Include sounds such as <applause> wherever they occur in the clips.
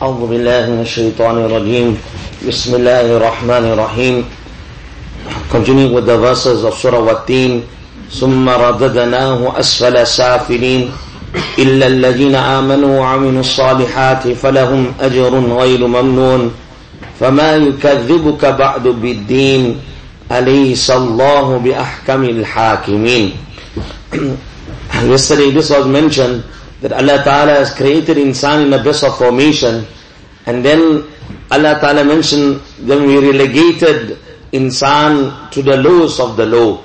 أعوذ بالله من الشيطان الرجيم. بسم الله الرحمن الرحيم. Continuing with the verses of Surah Wat-Teen ثم رددناه أسفل سافلين. إلا الذين آمنوا وعملوا الصالحات فلهم أجر غير ممنون. فما يكذبك بعد بالدين. أليس الله بأحكم الحاكمين. <clears throat> Yesterday this was mentioned that Allah Ta'ala has created insan in a best of formation and then Allah Ta'ala mentioned then we relegated insan to the lowest of the low.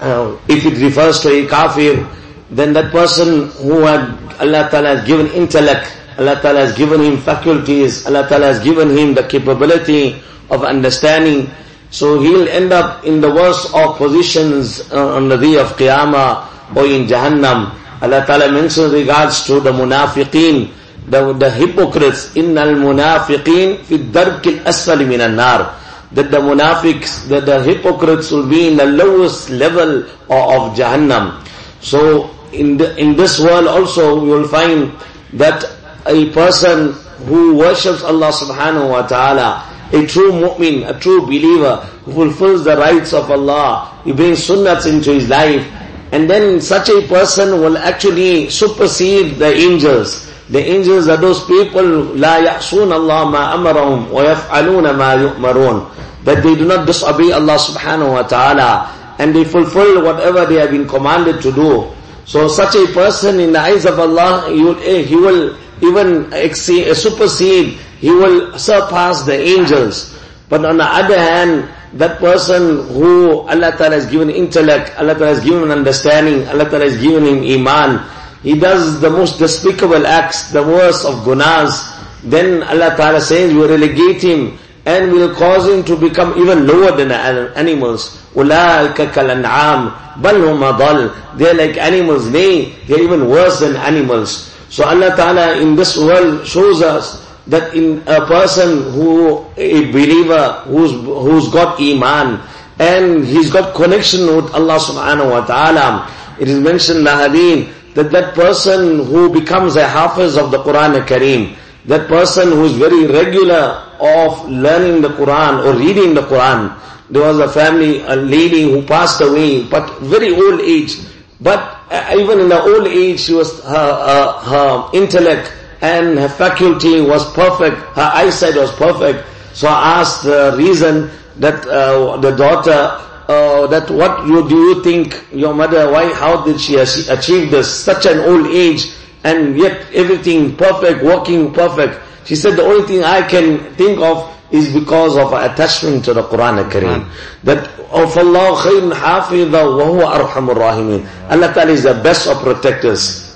Uh, if it refers to a kafir, then that person who had Allah Ta'ala has given intellect, Allah Ta'ala has given him faculties, Allah Ta'ala has given him the capability of understanding, so he'll end up in the worst of positions uh, on the day of Qiyamah or in Jahannam. Allah Ta'ala mentions regards to the munafiqeen, the, the hypocrites, innal munafiqeen fi darkil asfali minan nar. That the munafiqs, that the hypocrites will be in the lowest level of, of Jahannam. So in the, in this world also you will find that a person who worships Allah subhanahu wa ta'ala, a true mu'min, a true believer, who fulfills the rights of Allah, he brings sunnats into his life, and then such a person will actually supersede the angels. The angels are those people, لا يعصون الله ما أمرهم ويفعلون ما يؤمرون. That they do not disobey Allah subhanahu wa ta'ala and they fulfill whatever they have been commanded to do. So such a person in the eyes of Allah, he will, eh, he will even exceed, eh, supersede, he will surpass the angels. But on the other hand, that person who Allah Ta'ala has given intellect, Allah Ta'ala has given understanding, Allah Ta'ala has given him iman, he does the most despicable acts, the worst of gunas, then Allah Ta'ala says, we relegate him and will cause him to become even lower than animals. أُولَٰئِكَ كَالْأَنْعَامِ بَلْ هُمْ أَضَلْ They're like animals, nay, they're even worse than animals. So Allah Ta'ala in this world shows us that in a person who, a believer who's, who's got iman and he's got connection with Allah subhanahu wa ta'ala, it is mentioned in the hadith that that person who becomes a hafiz of the Quran al-Kareem, that person who is very regular of learning the Quran or reading the Quran, there was a family, a lady who passed away, but very old age, but uh, even in the old age, she was, her, her, her intellect and her faculty was perfect, her eyesight was perfect. So I asked the reason that uh, the daughter, uh, that what you, do you think your mother, why, how did she achieve this, such an old age, and yet everything perfect, working perfect. She said the only thing I can think of is because of her attachment to the Quran al-Kareem. That of Allah khayrun hafidha wa huwa arhamur rahimin. Allah Ta'ala is the best of protectors.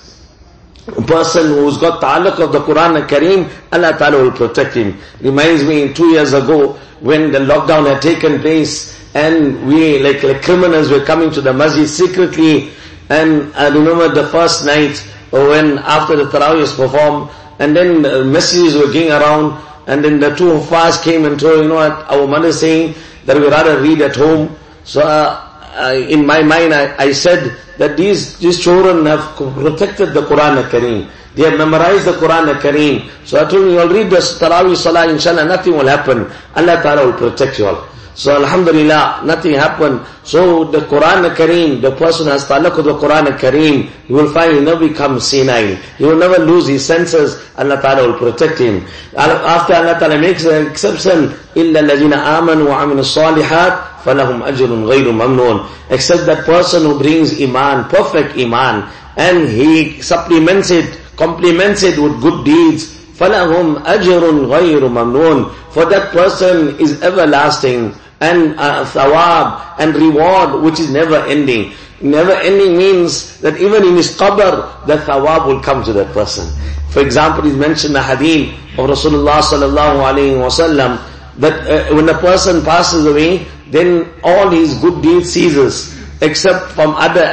Person who's got ta'alluq of the Quran al-Kareem, Allah Ta'ala will protect him. Reminds me two years ago when the lockdown had taken place and we like, like criminals were coming to the masjid secretly and I remember the first night when after the Tarawih was performed and then the messages were going around and then the two of us came and told, you know what, our mother saying that we rather read at home. So uh, uh, in my mind I, I said that these, these children have protected the Quran Kareem. They have memorized the Quran Kareem. So I told you, you'll read the Taraweeh Salah, inshallah, nothing will happen. Allah Ta'ala will protect you all. So Alhamdulillah, nothing happened. So the Quran Kareem, the person has ta'alluq with the Quran Kareem, you will find he never become senile. He will never lose his senses. Allah Ta'ala will protect him. After Allah Ta'ala makes an exception, إِلَّا الَّذِينَ آمَنُوا وَعَمِلُوا الصَّالِحَاتِ فَلَهُمْ أَجْرٌ غَيْرُ مَمْنُونَ Except that person who brings Iman, perfect Iman, and he supplements it, complements it with good deeds, فَلَهُمْ أَجْرٌ غَيْرُ مَمْنُونَ For that person is everlasting and uh, thawab and reward which is never ending. Never ending means that even in his qabr, the thawab will come to that person. For example, is mentioned the hadith of Rasulullah sallallahu alaihi wasallam that uh, when a person passes away, then all his good deeds ceases, except from other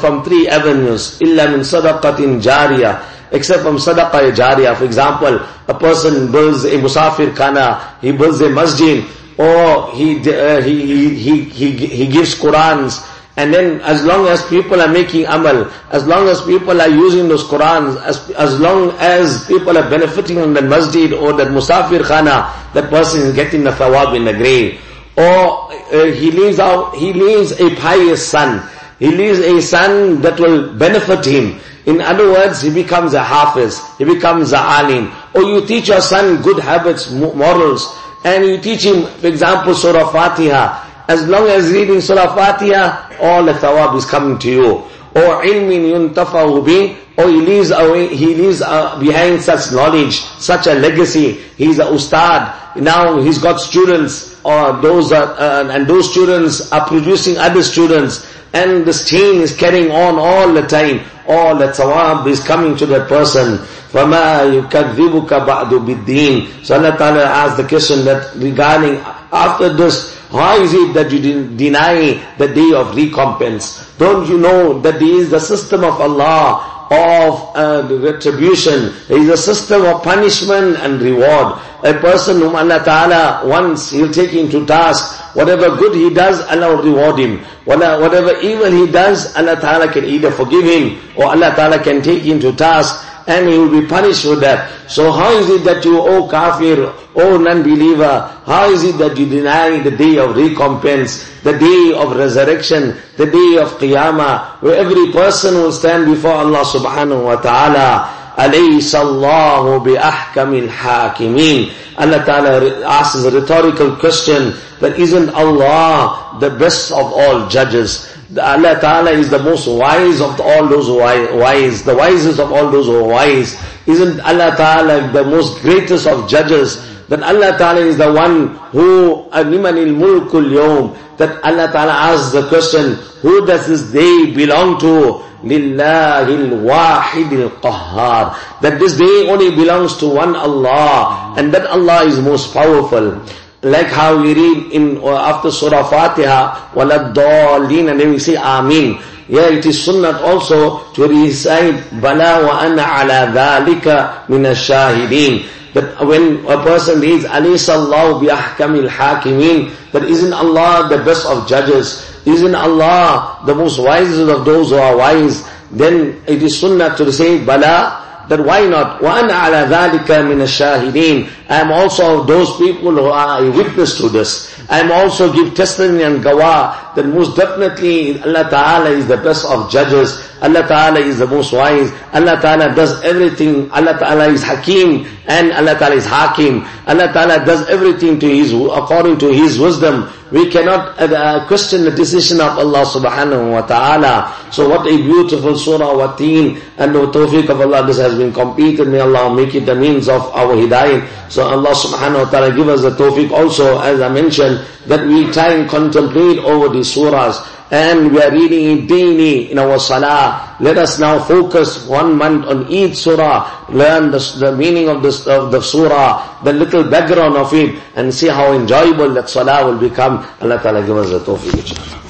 from three avenues. Illa min sadaqatin jariyah except from sadaqah jariyah. For example, a person builds a musafir khana, he builds a masjid, or he, uh, he, he, he, he gives Qurans And then as long as people are making amal, as long as people are using those Qurans, as, as long as people are benefiting from the masjid or that musafir khana, that person is getting the thawab in the grave. Or uh, he leaves out, he leaves a pious son. He leaves a son that will benefit him. In other words, he becomes a hafiz, he becomes a alim. Or you teach your son good habits, morals, and you teach him, for example, Surah Fatiha. As long as reading Surah Fatiha, all the thawab is coming to you. Or ilmin yuntafahu bi, or he leaves away, he leaves uh, behind such knowledge, such a legacy. He's a ustad. Now he's got students, or those are, uh, and those students are producing other students. And this chain is carrying on all the time. All the thawab is coming to that person. فَمَا يُكَذِّبُكَ بَعْدُ بِالدِّينِ So Allah Ta'ala asked the question that regarding after this, why is it that you deny the day of recompense? Don't you know that there is the system of Allah of uh, retribution. There is a system of punishment and reward. A person whom Allah Ta'ala wants, He'll take him to task. Whatever good he does, Allah will reward him. Whatever evil he does, Allah Ta'ala can either forgive him or Allah Ta'ala can take him to task and he will be punished for that. So how is it that you, O kafir, O non-believer, how is it that you deny the day of recompense, the day of resurrection, the day of qiyamah, where every person will stand before Allah subhanahu wa ta'ala. أليس الله بأحكم الحاكمين Allah Ta'ala asks a rhetorical question that isn't Allah the best of all judges? Allah Ta'ala is the most wise of all those who are wise, the wisest of all those who are wise. Isn't Allah Ta'ala the most greatest of judges? That Allah Ta'ala is the one who, أَنِمَنِ الْمُلْكُ الْيَوْمِ That Allah Ta'ala asks the question, who does this day belong to? لِلَّهِ الْوَاحِدِ الْقَهَّارِ That this day only belongs to one Allah, and that Allah is most powerful. Like how we read in uh, after Surah Fatiha, وَلَدَّالِينَ and then we say Ameen. Yeah, it is sunnah also to recite Bala wa anna ala dhalika min ash-shahidin. That when a person reads Alaysa Allah bi ahkamil hakimin, that isn't Allah the best of judges? Isn't Allah the most wisest of those who are wise? Then it is sunnah to say Bala that why not? وَأَنَا عَلَى ذَلِكَ مِنَ الشَّاهِدِينَ I am also of those people who are a witness to this. I am also give testimony and gawa that most definitely Allah Ta'ala is the best of judges. Allah Ta'ala is the most wise. Allah Ta'ala does everything. Allah Ta'ala is Hakim and Allah Ta'ala is Hakim. Allah Ta'ala does everything to His, according to His wisdom. We cannot uh, question the decision of Allah subhanahu wa ta'ala. So what a beautiful surah, wa teen, and the tawfiq of Allah, this has been completed. May Allah make it the means of our hidayah. So Allah subhanahu wa ta'ala give us the tawfiq also, as I mentioned, that we try and contemplate over these surahs and we are reading daily in our salah. Let us now focus one month on each surah, learn the, the meaning of, this, of the surah, the little background of it, and see how enjoyable that salah will become. Allah Ta'ala give us the tawfiq.